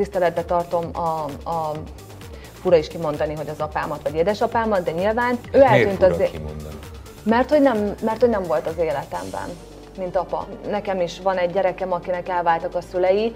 tiszteletbe tartom a, a fura is kimondani, hogy az apámat vagy édesapámat, de nyilván ő Miért eltűnt fura az... kimondani? Mert hogy, nem, mert hogy nem volt az életemben, mint apa. Nekem is van egy gyerekem, akinek elváltak a szülei,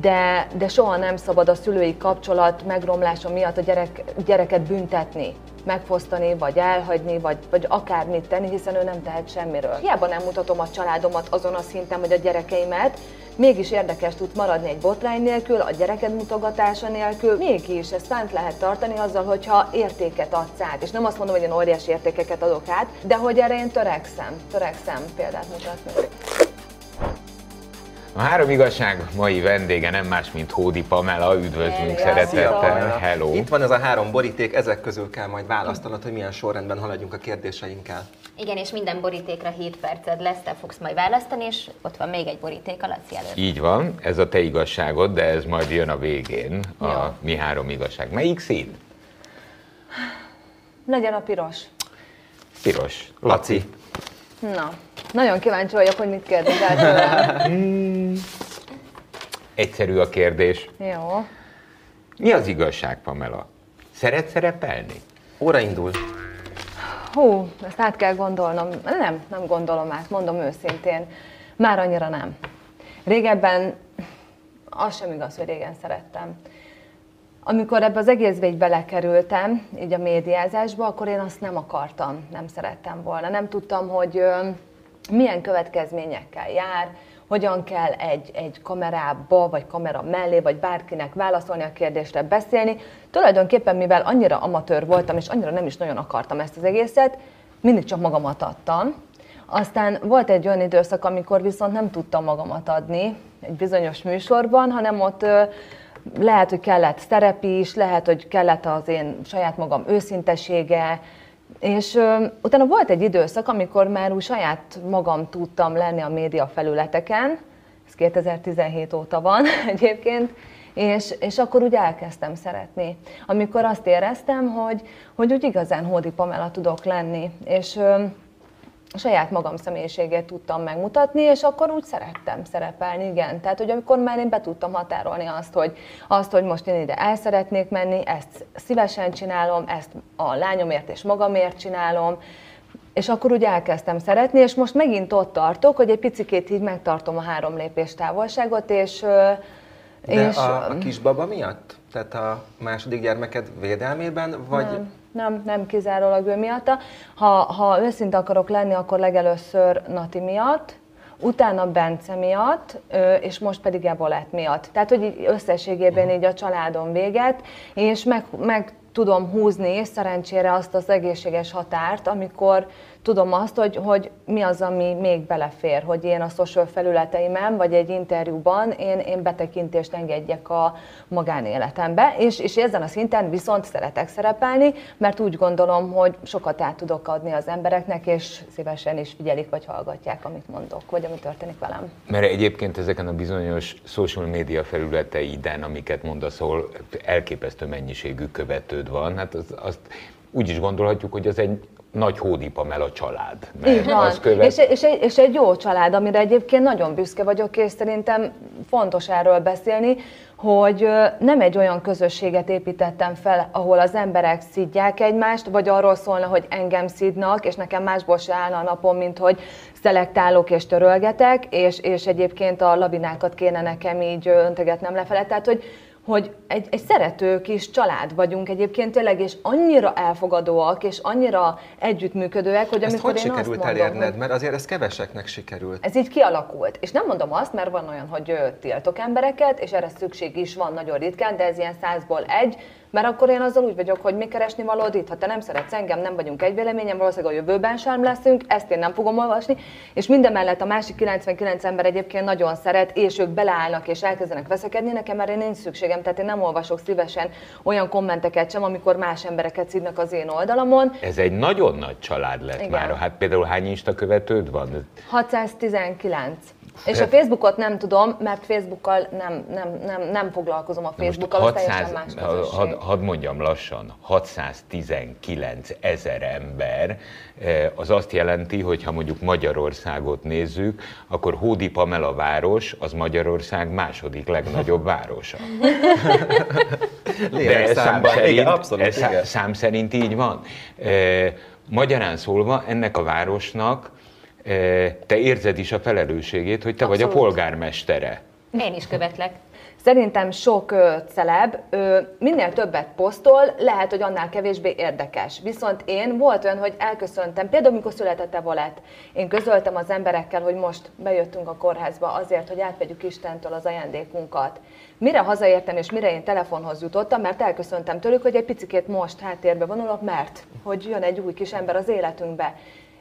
de, de soha nem szabad a szülői kapcsolat megromlása miatt a gyerek, gyereket büntetni, megfosztani, vagy elhagyni, vagy, vagy akármit tenni, hiszen ő nem tehet semmiről. Hiába nem mutatom a családomat azon a szinten, vagy a gyerekeimet, mégis érdekes tud maradni egy botrány nélkül, a gyereked mutogatása nélkül, mégis ezt fent lehet tartani azzal, hogyha értéket adsz át. És nem azt mondom, hogy én óriási értékeket adok át, de hogy erre én törekszem, törekszem példát mutatni. A három igazság mai vendége nem más, mint Hódi Pamela. Üdvözlünk szeretettel. Hello. Itt van ez a három boríték, ezek közül kell majd választanod, hogy milyen sorrendben haladjunk a kérdéseinkkel. Igen, és minden borítékra 7 perced lesz, te fogsz majd választani, és ott van még egy boríték a Laci előtt. Így van, ez a te igazságod, de ez majd jön a végén, a Jó. mi három igazság. Melyik szín? Legyen a piros. Piros. Laci. Na, nagyon kíváncsi vagyok, hogy mit kérdezel tőlem. Egyszerű a kérdés. Jó. Mi az igazság, Pamela? Szeret szerepelni? Óra indul. Hú, ezt át kell gondolnom. Nem, nem gondolom át, mondom őszintén. Már annyira nem. Régebben, az sem igaz, hogy régen szerettem. Amikor ebbe az egészbe így belekerültem, így a médiázásba, akkor én azt nem akartam, nem szerettem volna. Nem tudtam, hogy milyen következményekkel jár, hogyan kell egy, egy kamerába, vagy kamera mellé, vagy bárkinek válaszolni a kérdésre, beszélni. Tulajdonképpen, mivel annyira amatőr voltam, és annyira nem is nagyon akartam ezt az egészet, mindig csak magamat adtam. Aztán volt egy olyan időszak, amikor viszont nem tudtam magamat adni egy bizonyos műsorban, hanem ott lehet, hogy kellett szerep is, lehet, hogy kellett az én saját magam őszintesége, és ö, utána volt egy időszak, amikor már úgy saját magam tudtam lenni a média felületeken, ez 2017 óta van egyébként, és, és akkor úgy elkezdtem szeretni. Amikor azt éreztem, hogy, hogy úgy igazán Hódi Pamela tudok lenni, és ö, a saját magam személyiségét tudtam megmutatni, és akkor úgy szerettem szerepelni, igen. Tehát, hogy amikor már én be tudtam határolni azt, hogy, azt, hogy most én ide el szeretnék menni, ezt szívesen csinálom, ezt a lányomért és magamért csinálom, és akkor úgy elkezdtem szeretni, és most megint ott tartok, hogy egy picikét így megtartom a három lépés távolságot, és, De és a, a kisbaba miatt? Tehát a második gyermeked védelmében, vagy... Nem, nem, nem kizárólag ő miatta. Ha, ha őszinte akarok lenni, akkor legelőször Nati miatt, utána Bence miatt, és most pedig Ebolett miatt. Tehát, hogy így összességében így a családom véget, és meg, meg tudom húzni szerencsére azt az egészséges határt, amikor tudom azt, hogy, hogy mi az, ami még belefér, hogy én a social felületeimen, vagy egy interjúban én, én betekintést engedjek a magánéletembe, és, és ezen a szinten viszont szeretek szerepelni, mert úgy gondolom, hogy sokat át tudok adni az embereknek, és szívesen is figyelik, vagy hallgatják, amit mondok, vagy ami történik velem. Mert egyébként ezeken a bizonyos social média felületeiden, amiket mondasz, ahol elképesztő mennyiségű követőd van, hát az, azt úgy is gondolhatjuk, hogy az egy nagy Hódi Pamela család. Mert Így van. követ... És, és, egy, és egy jó család, amire egyébként nagyon büszke vagyok, és szerintem fontos erről beszélni, hogy nem egy olyan közösséget építettem fel, ahol az emberek szidják egymást, vagy arról szólna, hogy engem szidnak, és nekem másból se állna a napom, mint hogy szelektálok és törölgetek, és, és egyébként a lavinákat kéne nekem így ö, öntegetnem lefele. Tehát, hogy hogy egy, egy szerető kis család vagyunk egyébként tényleg, és annyira elfogadóak, és annyira együttműködőek, hogy Ezt amikor hogy én azt sikerült mondom, elérned? Mert azért ez keveseknek sikerült. ez így kialakult. És nem mondom azt, mert van olyan, hogy tiltok embereket, és erre szükség is van nagyon ritkán, de ez ilyen százból egy, mert akkor én azzal úgy vagyok, hogy mi keresni valód itt, ha te nem szeretsz engem, nem vagyunk egy véleményem, valószínűleg a jövőben sem leszünk, ezt én nem fogom olvasni, és mindemellett a másik 99 ember egyébként nagyon szeret, és ők beleállnak és elkezdenek veszekedni, nekem erre nincs szükségem, tehát én nem olvasok szívesen olyan kommenteket sem, amikor más embereket szidnak az én oldalamon. Ez egy nagyon nagy család lett Igen. már. Hát például hány Insta követőd van? 619. És a Facebookot nem tudom, mert Facebookkal nem, nem, nem, nem foglalkozom a Facebookkal, az teljesen más közösség. hadd had mondjam lassan, 619 ezer ember, eh, az azt jelenti, hogy ha mondjuk Magyarországot nézzük, akkor Hódi Pamela város az Magyarország második legnagyobb városa. De ez szám szerint, Igen, abszolút, ez szám szerint így van. Eh, Magyarán szólva, ennek a városnak te érzed is a felelősségét, hogy te vagy a Abszolút. polgármestere. Én is követlek. Szerintem sok ö, celeb ö, minél többet posztol, lehet, hogy annál kevésbé érdekes. Viszont én volt olyan, hogy elköszöntem, például amikor született Evolett, én közöltem az emberekkel, hogy most bejöttünk a kórházba azért, hogy átvegyük Istentől az ajándékunkat. Mire hazaértem és mire én telefonhoz jutottam, mert elköszöntem tőlük, hogy egy picikét most háttérbe vonulok, mert hogy jön egy új kis ember az életünkbe.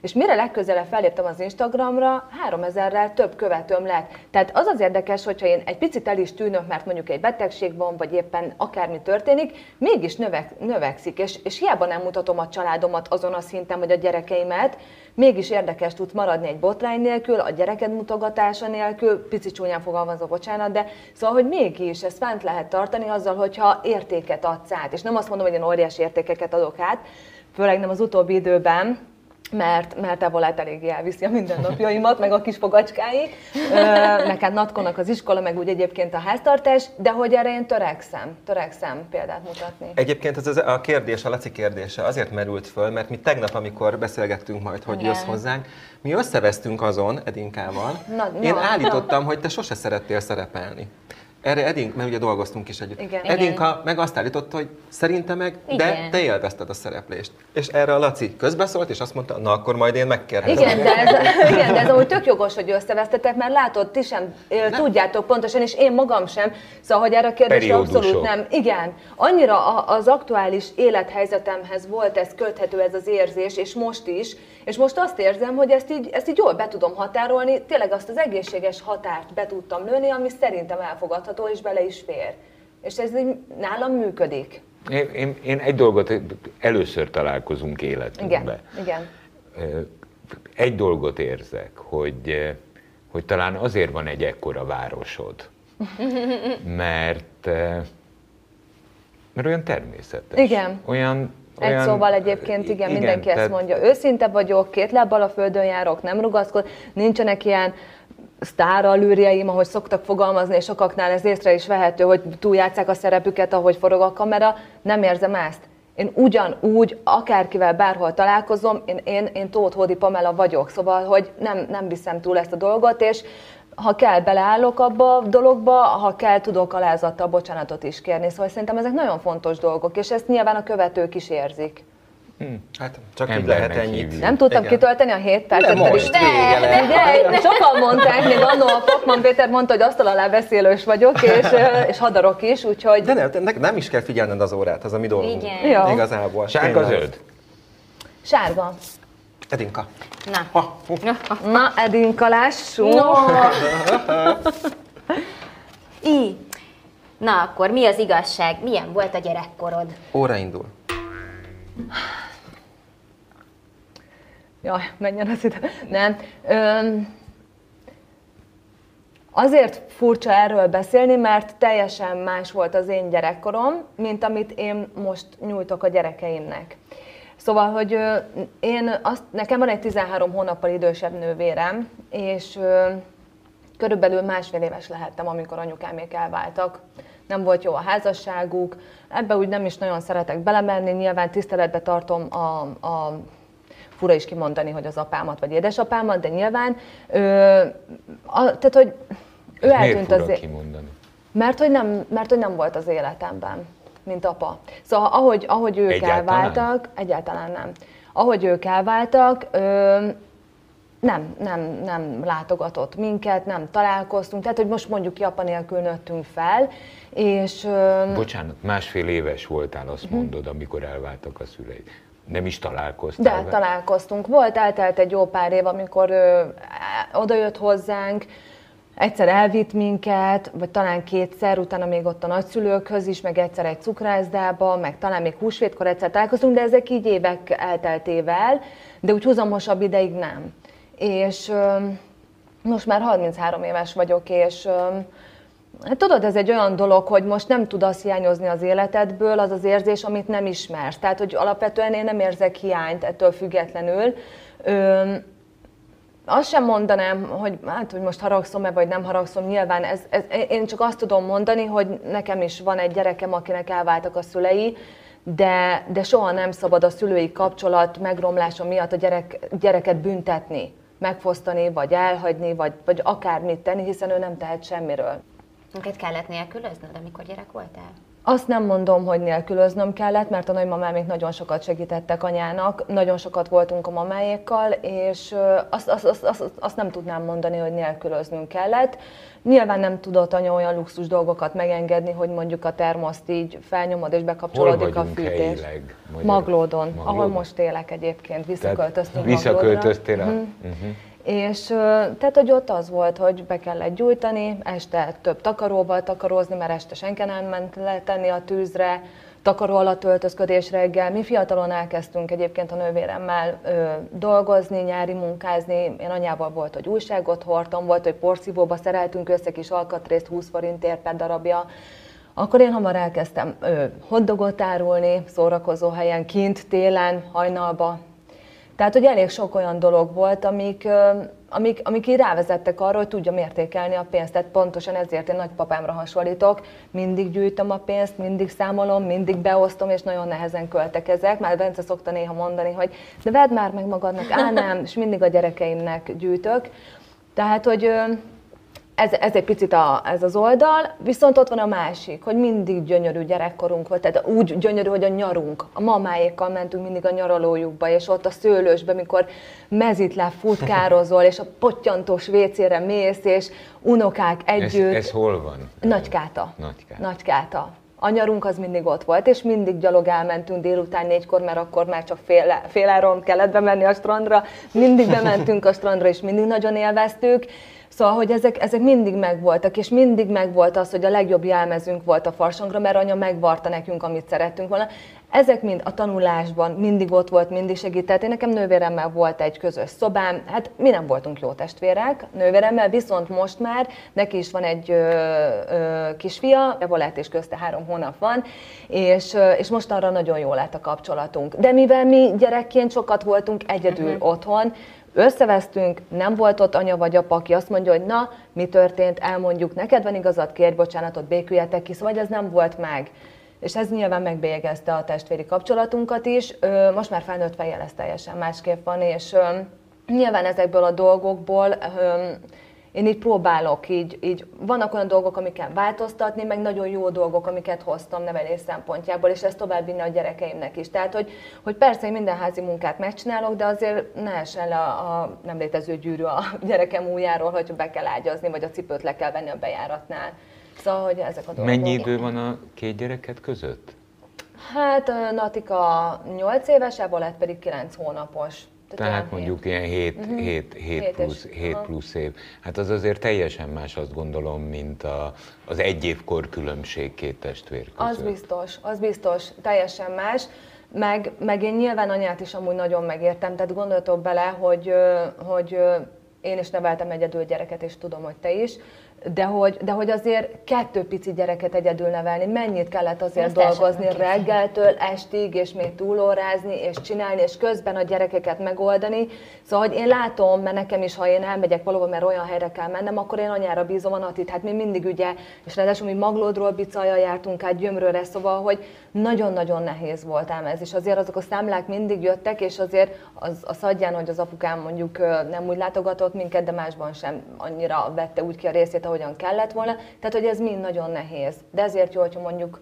És mire legközelebb felléptem az Instagramra, 3000-rel több követőm lett. Tehát az az érdekes, hogyha én egy picit el is tűnök, mert mondjuk egy betegség van, vagy éppen akármi történik, mégis növek, növekszik, és, és hiába nem mutatom a családomat azon a szinten, vagy a gyerekeimet, mégis érdekes tud maradni egy botrány nélkül, a gyereked mutogatása nélkül, pici csúnyán fogalmazva, bocsánat, de szóval, hogy mégis ezt fent lehet tartani azzal, hogyha értéket adsz át. És nem azt mondom, hogy én óriási értékeket adok át, főleg nem az utóbbi időben, mert, mert Evolát eléggé elviszi a mindennapjaimat, meg a kis fogacskái, meg hát Natkonak az iskola, meg úgy egyébként a háztartás, de hogy erre én törekszem, törekszem példát mutatni. Egyébként ez a kérdés, a Laci kérdése azért merült föl, mert mi tegnap, amikor beszélgettünk majd, hogy Igen. jössz hozzánk, mi összevesztünk azon Edinkával. Na, Én na. állítottam, hogy te sose szerettél szerepelni. Erre Edink, mert ugye dolgoztunk is együtt. Igen. Edinka meg azt állította, hogy szerinte meg, de Igen. te élvezted a szereplést. És erre a Laci közbeszólt, és azt mondta, na akkor majd én megkérdezem. Igen de, ez, igen, de ez amúgy tök jogos, hogy összevesztetek, mert látod, ti sem ö, tudjátok pontosan, és én magam sem, szóval, hogy erre a kérdésre abszolút nem. Igen, annyira a- az aktuális élethelyzetemhez volt ez köthető ez az érzés, és most is, és most azt érzem, hogy ezt így, ezt így jól be tudom határolni, tényleg azt az egészséges határt be tudtam lőni, ami szerintem elfogadható, és bele is fér. És ez így nálam működik. Én, én, én egy dolgot, először találkozunk életünkben. Igen, igen. Egy dolgot érzek, hogy, hogy talán azért van egy ekkora városod, mert, mert olyan természetes. Igen. Olyan, Egy olyan, szóval egyébként igen, mindenki ezt tehát- mondja. Őszinte vagyok, két lábbal a földön járok, nem rugaszkod, nincsenek ilyen sztárallűrjeim, ahogy szoktak fogalmazni, és sokaknál ez észre is vehető, hogy túljátszák a szerepüket, ahogy forog a kamera. Nem érzem ezt. Én ugyanúgy, akárkivel bárhol találkozom, én, én, én Tóth Hódi Pamela vagyok, szóval, hogy nem, nem viszem túl ezt a dolgot, és ha kell, beleállok abba a dologba, ha kell, tudok alázattal bocsánatot is kérni. Szóval szerintem ezek nagyon fontos dolgok, és ezt nyilván a követők is érzik. Hát csak így Embernek lehet ennyit. hívjuk. Nem tudtam Igen. kitölteni a 7 percet, De pedig most vége lett. Ugye, sokan mondták, még annó a Fakman Péter mondta, hogy asztal alá beszélős vagyok, és, és hadarok is, úgyhogy De nem, ne, nem is kell figyelned az órát, az a mi dolgunk. Igen. Jó. Igazából. Sárga zöld? sárga. Edinka. Na, Ha. Na, Edinka, lássunk. No. I. Na akkor mi az igazság? Milyen volt a gyerekkorod? Óra indul. Jaj, menjen az ide. Nem. Öm, azért furcsa erről beszélni, mert teljesen más volt az én gyerekkorom, mint amit én most nyújtok a gyerekeimnek. Szóval, hogy én azt, nekem van egy 13 hónappal idősebb nővérem, és körülbelül másfél éves lehettem, amikor anyukámék elváltak. Nem volt jó a házasságuk, ebbe úgy nem is nagyon szeretek belemenni, nyilván tiszteletbe tartom a, a fura is kimondani, hogy az apámat vagy édesapámat, de nyilván, ö, a, tehát hogy ő Miért eltűnt az, kimondani? mert hogy, nem, mert hogy nem volt az életemben, mint apa. Szóval ahogy, ahogy ők Egyáltalán? elváltak, egyáltalán nem. Ahogy ők elváltak, ö, nem, nem, nem látogatott minket, nem találkoztunk, tehát hogy most mondjuk apa nélkül nőttünk fel, és Bocsánat, másfél éves voltál, Mhm. azt mondod, amikor elváltak a szüleid. Nem is találkoztál De vele? találkoztunk. Volt, eltelt egy jó pár év, amikor ö, odajött hozzánk, egyszer elvitt minket, vagy talán kétszer, utána még ott a nagyszülőkhöz is, meg egyszer egy cukrászdába, meg talán még húsvétkor egyszer találkoztunk, de ezek így évek elteltével, de úgy húzamosabb ideig nem. És most már 33 éves vagyok, és Hát tudod, ez egy olyan dolog, hogy most nem tud azt hiányozni az életedből, az az érzés, amit nem ismersz. Tehát, hogy alapvetően én nem érzek hiányt ettől függetlenül. Azt sem mondanám, hogy, hát, hogy most haragszom-e, vagy nem haragszom, nyilván ez, ez, én csak azt tudom mondani, hogy nekem is van egy gyerekem, akinek elváltak a szülei, de, de soha nem szabad a szülői kapcsolat megromlása miatt a gyerek, gyereket büntetni, megfosztani, vagy elhagyni, vagy, vagy akármit tenni, hiszen ő nem tehet semmiről. Minket kellett nélkülöznöd, amikor gyerek voltál? Azt nem mondom, hogy nélkülöznöm kellett, mert a nagymamámék nagyon sokat segítettek anyának, nagyon sokat voltunk a mamáékkal, és azt, azt, azt, azt, azt nem tudnám mondani, hogy nélkülöznünk kellett. Nyilván nem tudott anya olyan luxus dolgokat megengedni, hogy mondjuk a termoszt így felnyomod és bekapcsolódik a fűtés. Helyileg, Maglódon, Maglódon, ahol most élek egyébként, visszaköltöztünk Visszaköltöztél? Uh-huh. Uh-huh. És tehát, hogy ott az volt, hogy be kellett gyújtani, este több takaróval takarózni, mert este senki nem ment letenni a tűzre, takaró alatt öltözködés reggel. Mi fiatalon elkezdtünk egyébként a nővéremmel ö, dolgozni, nyári munkázni. Én anyával volt, hogy újságot hordtam, volt, hogy porszívóba szereltünk össze kis alkatrészt 20 forintért per darabja. Akkor én hamar elkezdtem ö, hoddogot árulni, szórakozó helyen, kint, télen, hajnalba, tehát, hogy elég sok olyan dolog volt, amik, amik, amik így rávezettek arra, hogy tudjam értékelni a pénzt. Tehát pontosan ezért én nagypapámra hasonlítok, mindig gyűjtöm a pénzt, mindig számolom, mindig beosztom, és nagyon nehezen költekezek. Már Bence szokta néha mondani, hogy de vedd már meg magadnak, á nem, és mindig a gyerekeimnek gyűjtök. Tehát, hogy ez, ez egy picit a, ez az oldal, viszont ott van a másik, hogy mindig gyönyörű gyerekkorunk volt, tehát úgy gyönyörű, hogy a nyarunk. A mamáékkal mentünk mindig a nyaralójukba, és ott a szőlősbe, mikor mezitláb futkározol, és a pottyantós vécére mész, és unokák együtt. Ez, ez hol van? Nagykáta. Nagykáta. Nagykáta. A nyarunk az mindig ott volt, és mindig gyalog elmentünk délután négykor, mert akkor már csak fél, fél áron kellett bemenni a strandra. Mindig bementünk a strandra, és mindig nagyon élveztük Szóval, hogy ezek, ezek mindig megvoltak, és mindig megvolt az, hogy a legjobb jelmezünk volt a farsangra, mert anya megvarta nekünk, amit szerettünk volna. Ezek mind a tanulásban mindig ott volt, mindig segített. Én nekem nővéremmel volt egy közös szobám, hát mi nem voltunk jó testvérek nővéremmel, viszont most már neki is van egy ö, ö, kisfia, Evolett és közte három hónap van, és, ö, és most arra nagyon jó lett a kapcsolatunk. De mivel mi gyerekként sokat voltunk egyedül uh-huh. otthon, Összevesztünk, nem volt ott anya vagy apa, aki azt mondja, hogy na, mi történt, elmondjuk, neked van igazad, kérj bocsánatot, béküljetek ki, szóval ez nem volt meg. És ez nyilván megbélyegezte a testvéri kapcsolatunkat is. Most már felnőtt fejjel ez teljesen másképp van, és nyilván ezekből a dolgokból én így próbálok, így, így vannak olyan dolgok, amiket változtatni, meg nagyon jó dolgok, amiket hoztam nevelés szempontjából, és ezt továbbvinni a gyerekeimnek is. Tehát, hogy, hogy persze én minden házi munkát megcsinálok, de azért ne essen le a, a nem létező gyűrű a gyerekem újjáról, hogy be kell ágyazni, vagy a cipőt le kell venni a bejáratnál. Szóval, hogy ezek a dolgok. Mennyi idő van a két gyereket között? Hát Natika 8 éves, lett pedig 9 hónapos. Tehát, mondjuk ilyen 7, uh-huh. 7, 7, plusz, 7 plusz év. Hát az azért teljesen más, azt gondolom, mint a, az egy évkor különbség két testvér között. Az biztos, az biztos, teljesen más. Meg, meg én nyilván anyát is amúgy nagyon megértem, tehát gondoltok bele, hogy, hogy én is neveltem egyedül gyereket, és tudom, hogy te is, de hogy, de hogy azért kettő pici gyereket egyedül nevelni, mennyit kellett azért Ezt dolgozni reggeltől estig, és még túlórázni, és csinálni, és közben a gyerekeket megoldani. Szóval, hogy én látom, mert nekem is, ha én elmegyek valahol, mert olyan helyre kell mennem, akkor én anyára bízom a Natit. Hát mi mindig ugye, és ráadásul mi Maglódról bicajjal jártunk át Gyömrőre, szóval, hogy nagyon-nagyon nehéz volt ám ez, és azért azok a számlák mindig jöttek, és azért az, a szadján, hogy az apukám mondjuk nem úgy látogatott minket, de másban sem annyira vette úgy ki a részét, ahogyan kellett volna. Tehát, hogy ez mind nagyon nehéz. De ezért jó, hogyha mondjuk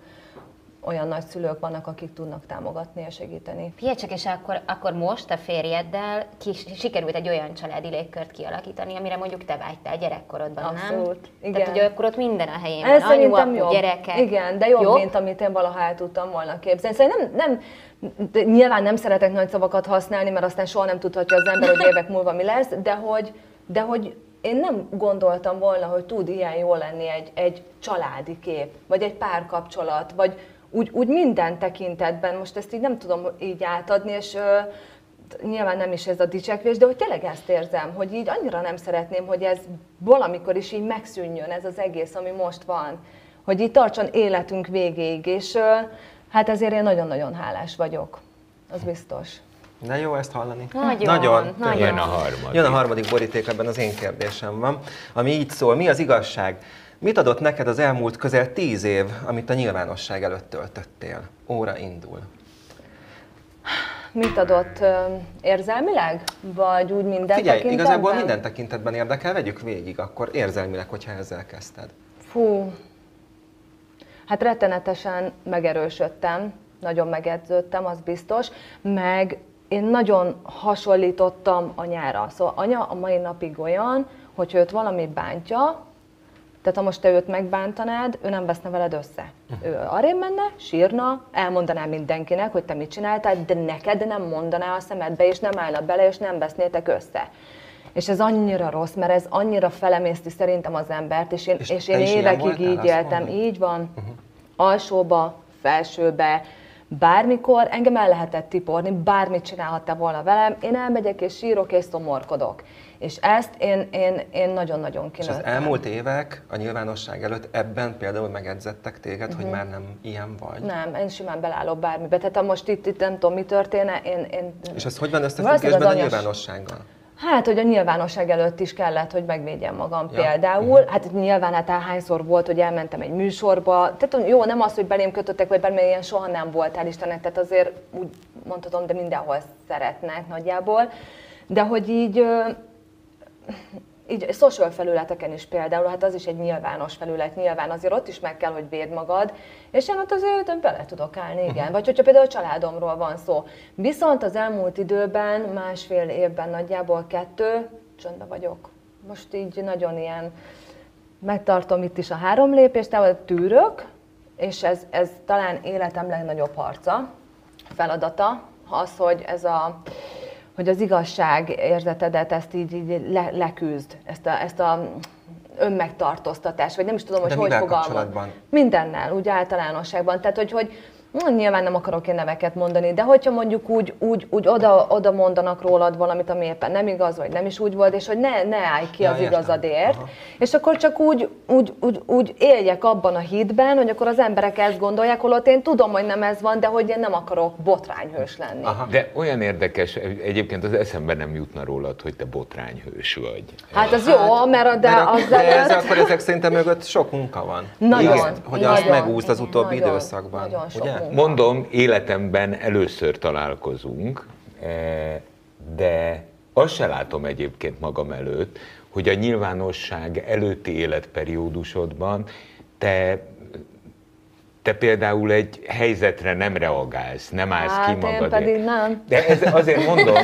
olyan nagyszülők vannak, akik tudnak támogatni és segíteni. Figyelj csak, és akkor, akkor most a férjeddel ki, sikerült egy olyan családi légkört kialakítani, amire mondjuk te vágytál gyerekkorodban, Abszolút. nem? Igen. Tehát, hogy akkor ott minden a helyén Ez van, anyu, apu, jobb. gyerekek. Igen, de jobb, jobb, mint amit én valaha el tudtam volna képzelni. Szóval nem, nem, nyilván nem szeretek nagy szavakat használni, mert aztán soha nem tudhatja az ember, hogy évek múlva mi lesz, de hogy, de hogy én nem gondoltam volna, hogy tud ilyen jó lenni egy, egy családi kép, vagy egy párkapcsolat, vagy úgy, úgy minden tekintetben, most ezt így nem tudom így átadni, és nyilván nem is ez a dicsekvés, de hogy tényleg ezt érzem, hogy így annyira nem szeretném, hogy ez valamikor is így megszűnjön ez az egész, ami most van. Hogy így tartson életünk végéig, és ö, hát ezért én nagyon-nagyon hálás vagyok. Az biztos. De jó ezt hallani. Nagyon, nagyon. nagyon. Jön a harmadik. Jön a harmadik boríték, ebben az én kérdésem van, ami így szól. Mi az igazság? Mit adott neked az elmúlt közel tíz év, amit a nyilvánosság előtt töltöttél? Óra indul. Mit adott érzelmileg? Vagy úgy minden Figyelj, tekintetben? igazából minden tekintetben érdekel, vegyük végig, akkor érzelmileg, hogyha ezzel kezdted. Fú, hát rettenetesen megerősödtem, nagyon megedződtem, az biztos, meg én nagyon hasonlítottam anyára. Szóval anya a mai napig olyan, hogy őt valami bántja, tehát ha most te őt megbántanád, ő nem veszne veled össze. Ő arrébb menne, sírna, elmondaná mindenkinek, hogy te mit csináltál, de neked nem mondaná a szemedbe, és nem állna bele, és nem vesznétek össze. És ez annyira rossz, mert ez annyira felemészti szerintem az embert, és én, És és, én évekig így éltem. Így van. Alsóba, felsőbe, bármikor engem el lehetett tiporni, bármit csinálhatta volna velem, én elmegyek és sírok és szomorkodok. És ezt én, én, én nagyon-nagyon És az kinőttem. elmúlt évek a nyilvánosság előtt ebben például megedzettek téged, Mhm. hogy már nem ilyen vagy. Nem, én simán belállok bármibe. Tehát ha most itt, itt nem tudom, mi történne, én... én És ez hogy van összefüggésben a nyilvánossággal? Hát, hogy a nyilvánosság előtt is kellett, hogy megvédjem magam Ja. például. Hát nyilván hát hányszor volt, hogy elmentem egy műsorba. Tehát jó, nem az, hogy belém kötöttek, vagy bármi ilyen soha nem volt, hál' Istennek, tehát azért úgy mondhatom, de mindenhol szeretnek nagyjából. De hogy így, így social felületeken is például, hát az is egy nyilvános felület, nyilván azért ott is meg kell, hogy véd magad, és én ott azért bele tudok állni, igen. Vagy hogyha például a családomról van szó. Viszont az elmúlt időben, másfél évben nagyjából kettő, csöndben vagyok. Most így nagyon ilyen, megtartom itt is a három lépést, tehát tűrök, és ez, ez talán életem legnagyobb harca, feladata, az, hogy ez a hogy az igazság érzetedet ezt így, így le, leküzd, ezt a, ezt a önmegtartóztatást, vagy nem is tudom, hogy De hogy mivel fogalmaz. kapcsolatban? Mindennel, úgy általánosságban. Tehát, hogy, hogy nyilván nem akarok én neveket mondani, de hogyha mondjuk úgy, úgy, úgy oda, oda mondanak rólad valamit, ami éppen nem igaz, vagy nem is úgy volt, és hogy ne, ne állj ki Ja, az értem. igazadért, Aha. és akkor csak úgy, úgy, úgy, úgy éljek abban a hitben, hogy akkor az emberek ezt gondolják, holott én tudom, hogy nem ez van, de hogy én nem akarok botrányhős lenni. Aha. De olyan érdekes, egyébként az eszembe nem jutna rólad, hogy te botrányhős vagy. Hát az jó, mert a, de, de, az de ez előtt... akkor ezek szerintem mögött sok munka van. Nagyon, Igaz, hogy azt nagyon, megúszd az utóbbi nagyon, időszakban. nagyon sok ugye? Munka. Mondom, életemben először találkozunk, eh, de azt se látom egyébként magam előtt, hogy a nyilvánosság előtti életperiódusodban te te például egy helyzetre nem reagálsz, nem állsz Hát ki én magadért. pedig nem. De ez azért mondom,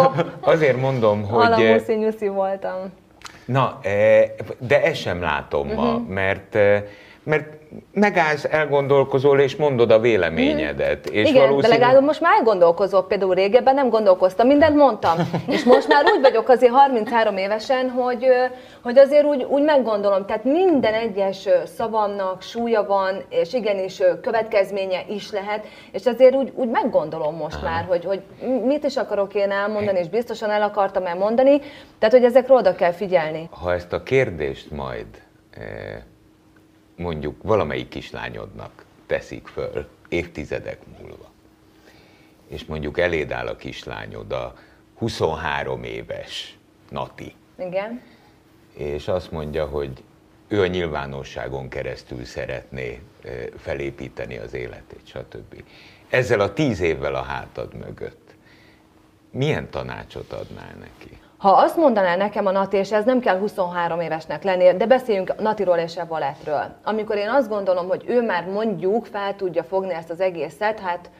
azért mondom, hogy... Alamuszi nyuszi voltam. Na, eh, de ezt sem látom ma, mert, eh, mert megállsz, elgondolkozol, és mondod a véleményedet. És Igen, valószínű... de legalább most már elgondolkozok, például régebben nem gondolkoztam, mindent mondtam. És most már úgy vagyok azért 33 évesen, hogy, hogy azért úgy, úgy meggondolom, tehát minden egyes szavamnak súlya van, és igenis következménye is lehet, és azért úgy, úgy meggondolom most már, hogy, hogy mit is akarok én elmondani, és biztosan el akartam elmondani, tehát hogy ezekre oda kell figyelni. Ha ezt a kérdést majd eh, mondjuk valamelyik kislányodnak teszik föl évtizedek múlva, és mondjuk eléd áll a kislányod, a 23 éves Nati, Igen. és azt mondja, hogy ő a nyilvánosságon keresztül szeretné felépíteni az életét, stb. Ezzel a tíz évvel a hátad mögött, milyen tanácsot adnál neki? Ha azt mondaná nekem a Nati, és ez nem kell 23 évesnek lenni, de beszéljünk Natiról és a balettről. Amikor én azt gondolom, hogy ő már mondjuk fel tudja fogni ezt az egészet, hát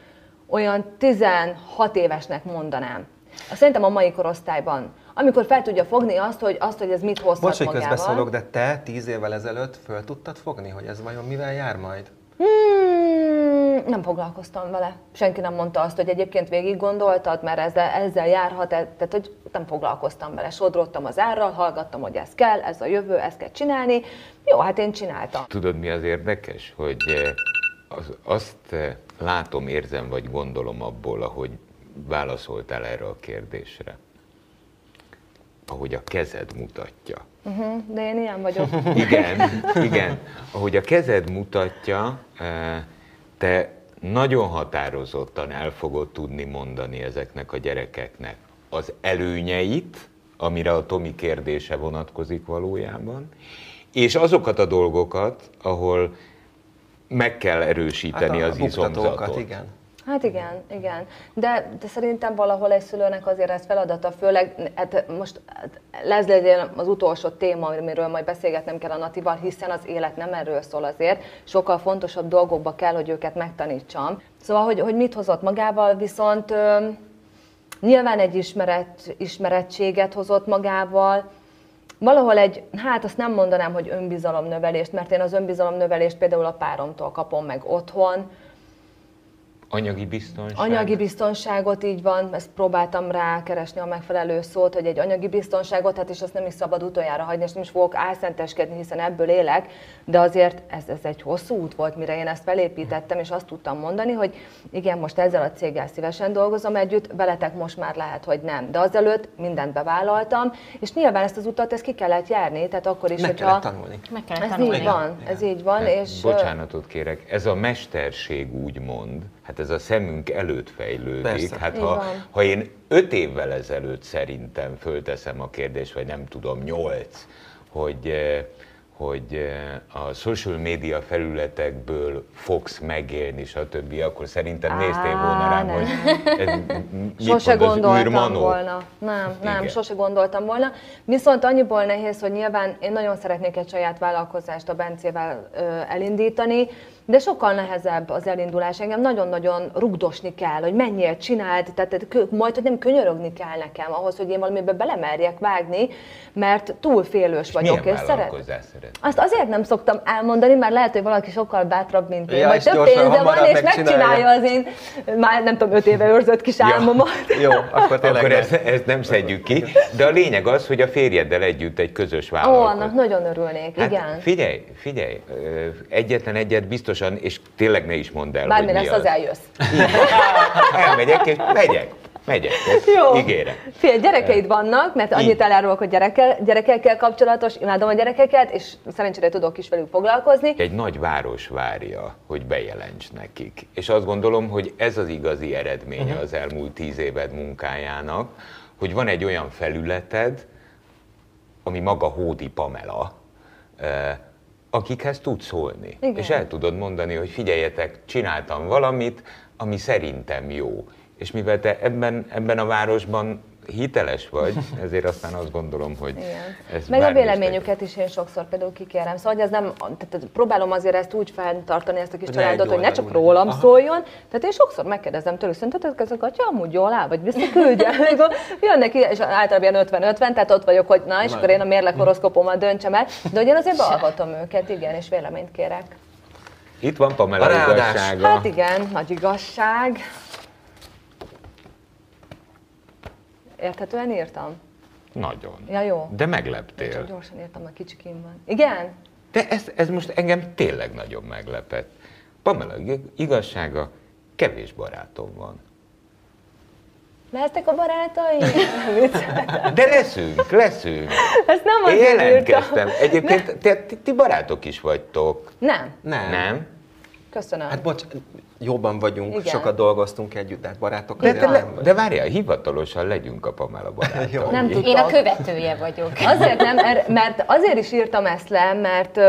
olyan 16 évesnek mondanám. Szerintem a mai korosztályban. Amikor fel tudja fogni azt, hogy, azt, hogy ez mit hozhat Bocs, hogy magával. közbeszólok, de te tíz évvel ezelőtt föl tudtad fogni, hogy ez vajon mivel jár majd? Hmm, nem foglalkoztam vele. Senki nem mondta azt, hogy egyébként végig gondoltad, mert ezzel, ezzel járhat, tehát hogy nem foglalkoztam vele. Sodrottam az árral, hallgattam, hogy ez kell, ez a jövő, ezt kell csinálni. Jó, hát én csináltam. Tudod, mi az érdekes? Hogy eh, az, azt eh, látom, érzem, vagy gondolom abból, ahogy válaszoltál erre a kérdésre. Ahogy a kezed mutatja. Uh-huh, de én ilyen vagyok. Igen, igen. Ahogy a kezed mutatja, eh, te nagyon határozottan el fogod tudni mondani ezeknek a gyerekeknek az előnyeit, amire a Tomi kérdése vonatkozik valójában, és azokat a dolgokat, ahol meg kell erősíteni Hát a az izomzatot. igen. Hát igen, igen. De, de szerintem valahol egy szülőnek azért ez feladata, főleg, hát most hát ez legyen az utolsó téma, amiről majd beszélgetnem kell a Natival, hiszen az élet nem erről szól azért, sokkal fontosabb dolgokba kell, hogy őket megtanítsam. Szóval, hogy, hogy mit hozott magával, viszont ö, nyilván egy ismeret, ismerettséget hozott magával, valahol egy, hát azt nem mondanám, hogy önbizalomnövelést, mert én az önbizalomnövelést például a páromtól kapom meg otthon, Anyagi biztonság. Anyagi biztonságot, így van, ezt próbáltam rákeresni a megfelelő szót, hogy egy anyagi biztonságot, hát és azt nem is szabad utoljára hagyni, és nem is fogok álszenteskedni, hiszen ebből élek, de azért ez, ez egy hosszú út volt, mire én ezt felépítettem, és azt tudtam mondani, hogy igen, most ezzel a céggel szívesen dolgozom együtt, veletek most már lehet, hogy nem. De azelőtt mindent bevállaltam, és nyilván ezt az utat ezt ki kellett járni, tehát akkor is, Meg hogyha... kellett tanulni. Meg kellett Ez tanulni. így van, ez így van, és... Bocsánatot kérek, ez a mesterség úgymond, hát ez a szemünk előtt fejlődik. Persze. Hát ha, ha én öt évvel ezelőtt szerintem fölteszem a kérdést, vagy nem tudom, nyolc, hogy, eh, hogy eh, a social media felületekből fogsz megélni, stb., akkor szerintem Á, néztél volna rám, nem. hogy ez mit Sose mond az gondoltam volna. Nem, nem, Igen. sose gondoltam volna. Viszont annyiból nehéz, hogy nyilván én nagyon szeretnék egy saját vállalkozást a Bencével ö, elindítani, de sokkal nehezebb az elindulás. Engem nagyon-nagyon rugdosni kell, hogy menjél, csináld, tehát kö- majd, hogy nem könyörögni kell nekem ahhoz, hogy én valamibe belemerjek vágni, mert túl félős vagyok. És szeret... szeret? Azt azért nem szoktam elmondani, mert lehet, hogy valaki sokkal bátrabb, mint én, Ja, vagy több pénze van, és megcsinálja. az én, már nem tudom, öt éve őrzött kis álmomat. Jó, akkor Akkor nem. ezt, ezt nem szedjük ki, de a lényeg az, hogy a férjeddel együtt egy közös Ó, vállalkozás. annak nagyon örülnék, Hát igen. figyelj, figyelj, egyetlen egyet biztosan, és tényleg ne is mondd el, Bármi hogy mi lesz, az eljössz. Elmegyek, és megyek. Megyek, ezt Jó. ígérem. Figyelj, gyerekeid vannak, mert annyit elárulok, hogy gyerekkel, gyerekekkel kapcsolatos, imádom a gyerekeket, és szerencsére tudok is velük foglalkozni. Egy nagy város várja, hogy bejelents nekik. És azt gondolom, hogy ez az igazi eredménye Mhm. az elmúlt tíz éved munkájának, hogy van egy olyan felületed, ami maga Hódi Pamela, akikhez tudsz szólni. Igen. És el tudod mondani, hogy figyeljetek, csináltam valamit, ami szerintem jó. És mivel te ebben, ebben a városban hiteles vagy, ezért aztán azt gondolom, hogy Igen. ez Meg a véleményüket is én sokszor például kikérem. Szóval, hogy ez nem, tehát próbálom azért ezt úgy fenntartani, ezt a kis családot, hogy ne csak rólam Aha. szóljon. Tehát én sokszor megkérdezem tőlük, szerinted ez a gatya amúgy jól áll, vagy visszaküldje? Jönnek és általában ilyen 50-50, tehát ott vagyok, hogy na, és Na. akkor én a mérleg horoszkópomat döntsem el. De hogy én azért beallgatom őket, igen, és véleményt kérek. Itt van Pamela igazsága. Hát igen, nagy igazság. Érthetően írtam? Nagyon. Ja, jó. De Csak megleptél. gyorsan írtam, a kicsikém van. Igen? De ez, ez most engem tényleg nagyon meglepett. Pamela ig- igazsága, kevés barátom van. Lehettek a barátaim? Vicceltem. De leszünk, leszünk. Ezt nem Én azért írtam. jelentkeztem. Egyébként te, ti, ti barátok is vagytok. Nem. Nem. Nem? Köszönöm. Hát bocs, jobban vagyunk, Igen. sokat dolgoztunk együtt, de hát barátok De, de, le, de várjál, hivatalosan legyünk a Pamela barátai. Jó. Nem tudok. Én a követője vagyok. Azért nem, er- mert azért is írtam ezt le, mert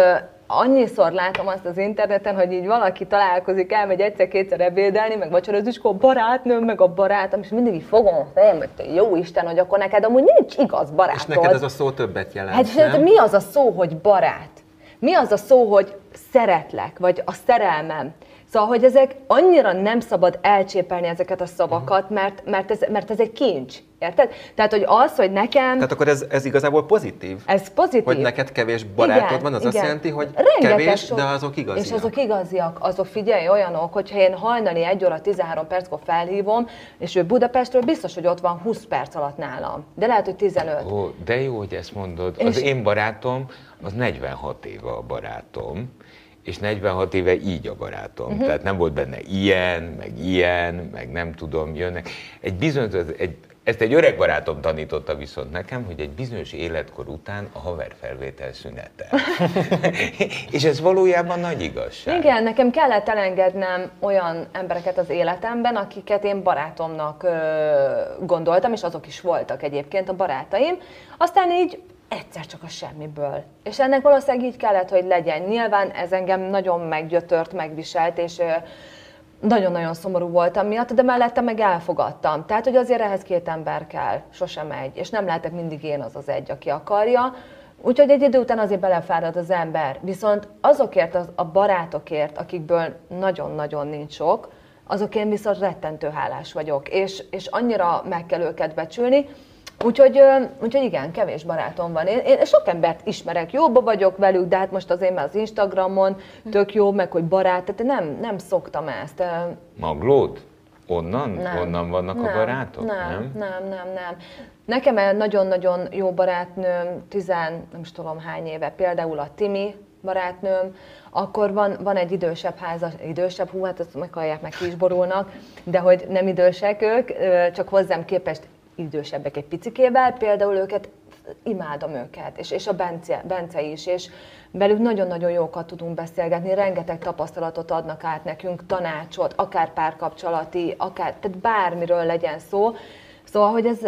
annyiszor látom azt az interneten, hogy így valaki találkozik, elmegy egyszer-kétszer ebédelni, meg vacsorázni, és akkor a barátnőm, meg a barátom, és mindig így fogom a fejem, hogy te jó Isten, hogy akkor neked amúgy nincs igaz barátod. És neked ez a szó többet jelent, Hát és nem? mi az a szó, hogy barát? Mi az a szó, hogy szeretlek, vagy a szerelmem? Szóval, hogy ezek annyira nem szabad elcsépelni ezeket a szavakat, mert, mert, ez, mert ez egy kincs. Érted? Tehát, hogy az, hogy nekem... Tehát akkor ez, ez igazából pozitív? Ez pozitív. Hogy neked kevés barátod Igen, van, az igen. azt jelenti, hogy Rengeteg kevés, sok- de azok igaziak. És azok igaziak, azok figyelj olyanok, hogyha én hajnali 1 óra 13 perckor felhívom, és ő Budapestről biztos, hogy ott van 20 perc alatt nálam. De lehet, hogy 15. Ó, de jó, hogy ezt mondod. És- Az én barátom, az 46 éve a barátom, és 46 éve így a barátom. Uh-huh. Tehát nem volt benne ilyen, meg ilyen, meg nem tudom, jönnek. Egy bizonyos, egy, ezt egy öreg barátom tanította viszont nekem, hogy egy bizonyos életkor után a haverfelvétel szünetel. és ez valójában nagy igazság. Igen, nekem kellett elengednem olyan embereket az életemben, akiket én barátomnak ö, gondoltam, és azok is voltak egyébként a barátaim. Aztán így egyszer csak a semmiből. És ennek valószínűleg így kellett, hogy legyen. Nyilván ez engem nagyon meggyötört, megviselt, és nagyon-nagyon szomorú voltam miatt, de mellette meg elfogadtam. Tehát, hogy azért ehhez két ember kell, sosem egy, és nem lehetek mindig én az az egy, aki akarja. Úgyhogy egy idő után azért belefárad az ember. Viszont azokért, az, a barátokért, akikből nagyon-nagyon nincs sok, azokért viszont rettentő hálás vagyok, és, és annyira meg kell őket becsülni, Úgyhogy, úgyhogy igen, kevés barátom van. Én, én sok embert ismerek, jóba vagyok velük, de hát most azért már az Instagramon tök jó, meg hogy barát, tehát nem, nem szoktam ezt. Maglód? Onnan? Nem. Onnan vannak nem, a barátok? Nem, nem, nem, nem. nem. Nekem egy nagyon-nagyon jó barátnőm, tizen, nem is tudom hány éve, például a Timi barátnőm, akkor van, van egy idősebb házas, idősebb, hú, hát ezt meghallják, meg ki is borulnak, de hogy nem idősek ők, csak hozzám képest idősebbek egy picikével, például őket imádom őket, és, és a Bence, Bence is, és velük nagyon-nagyon jókat tudunk beszélgetni, rengeteg tapasztalatot adnak át nekünk, tanácsot, akár párkapcsolati, akár, tehát bármiről legyen szó. Szóval, hogy ez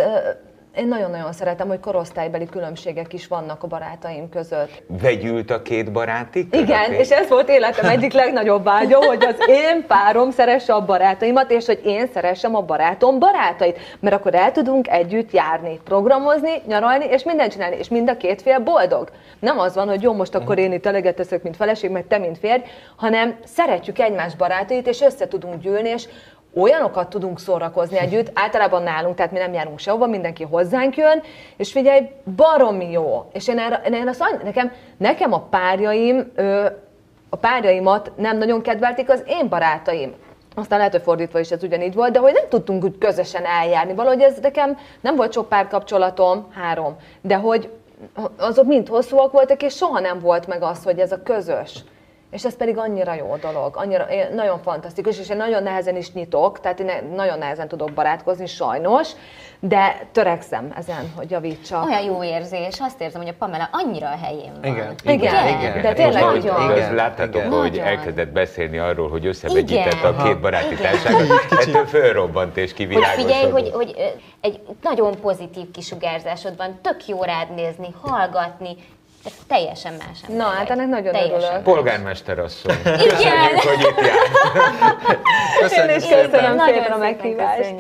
én nagyon-nagyon szeretem, hogy korosztálybeli különbségek is vannak a barátaim között. Vegyült a két baráti kör, Igen, és ez volt életem egyik legnagyobb vágyom, hogy az én párom szeresse a barátaimat, és hogy én szeressem a barátom barátait, mert akkor el tudunk együtt járni, programozni, nyaralni, és mindent csinálni, és mind a két fél boldog. Nem az van, hogy jó, most akkor én itt eleget teszek, mint feleség, meg te, mint férj, hanem szeretjük egymás barátait, és össze tudunk gyűlni, és olyanokat tudunk szórakozni együtt, általában nálunk, tehát mi nem járunk sehova, mindenki hozzánk jön, és figyelj, baromi jó. És én, erre, én azt, nekem, nekem a párjaim, a párjaimat nem nagyon kedvelték az én barátaim. Aztán lehet, hogy fordítva is ez ugyanígy volt, de hogy nem tudtunk úgy közösen eljárni. Valahogy ez nekem nem volt sok párkapcsolatom, három, de hogy azok mind hosszúak voltak, és soha nem volt meg az, hogy ez a közös. És ez pedig annyira jó dolog, annyira, nagyon fantasztikus, és én nagyon nehezen is nyitok, tehát én nagyon nehezen tudok barátkozni, sajnos, de törekszem ezen, hogy javítsak. Olyan jó érzés, azt érzem, hogy a Pamela annyira a helyén van. Igen, igen, igen, igen. de tényleg Most, nagyon. Igaz, láttátok, igen. hogy nagyon. elkezdett beszélni arról, hogy összevegyítette a két baráti társágot, ettől fölrobbant és kivilágosodott. Hogy figyelj, hogy, hogy egy nagyon pozitív kisugárzásod van, tök jó rád nézni, hallgatni, ez teljesen más ember. Na, hát ennek nagyon teljesen örülök. Polgármester asszony. Igen. Köszönjük, hogy itt jár. Köszönjük Én is köszönöm szépen, szépen a meghívást.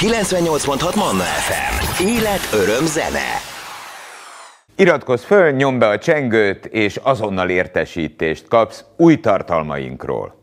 98.6 Manna FM. Élet, öröm, zene. Iratkozz föl, nyomd be a csengőt, és azonnal értesítést kapsz új tartalmainkról.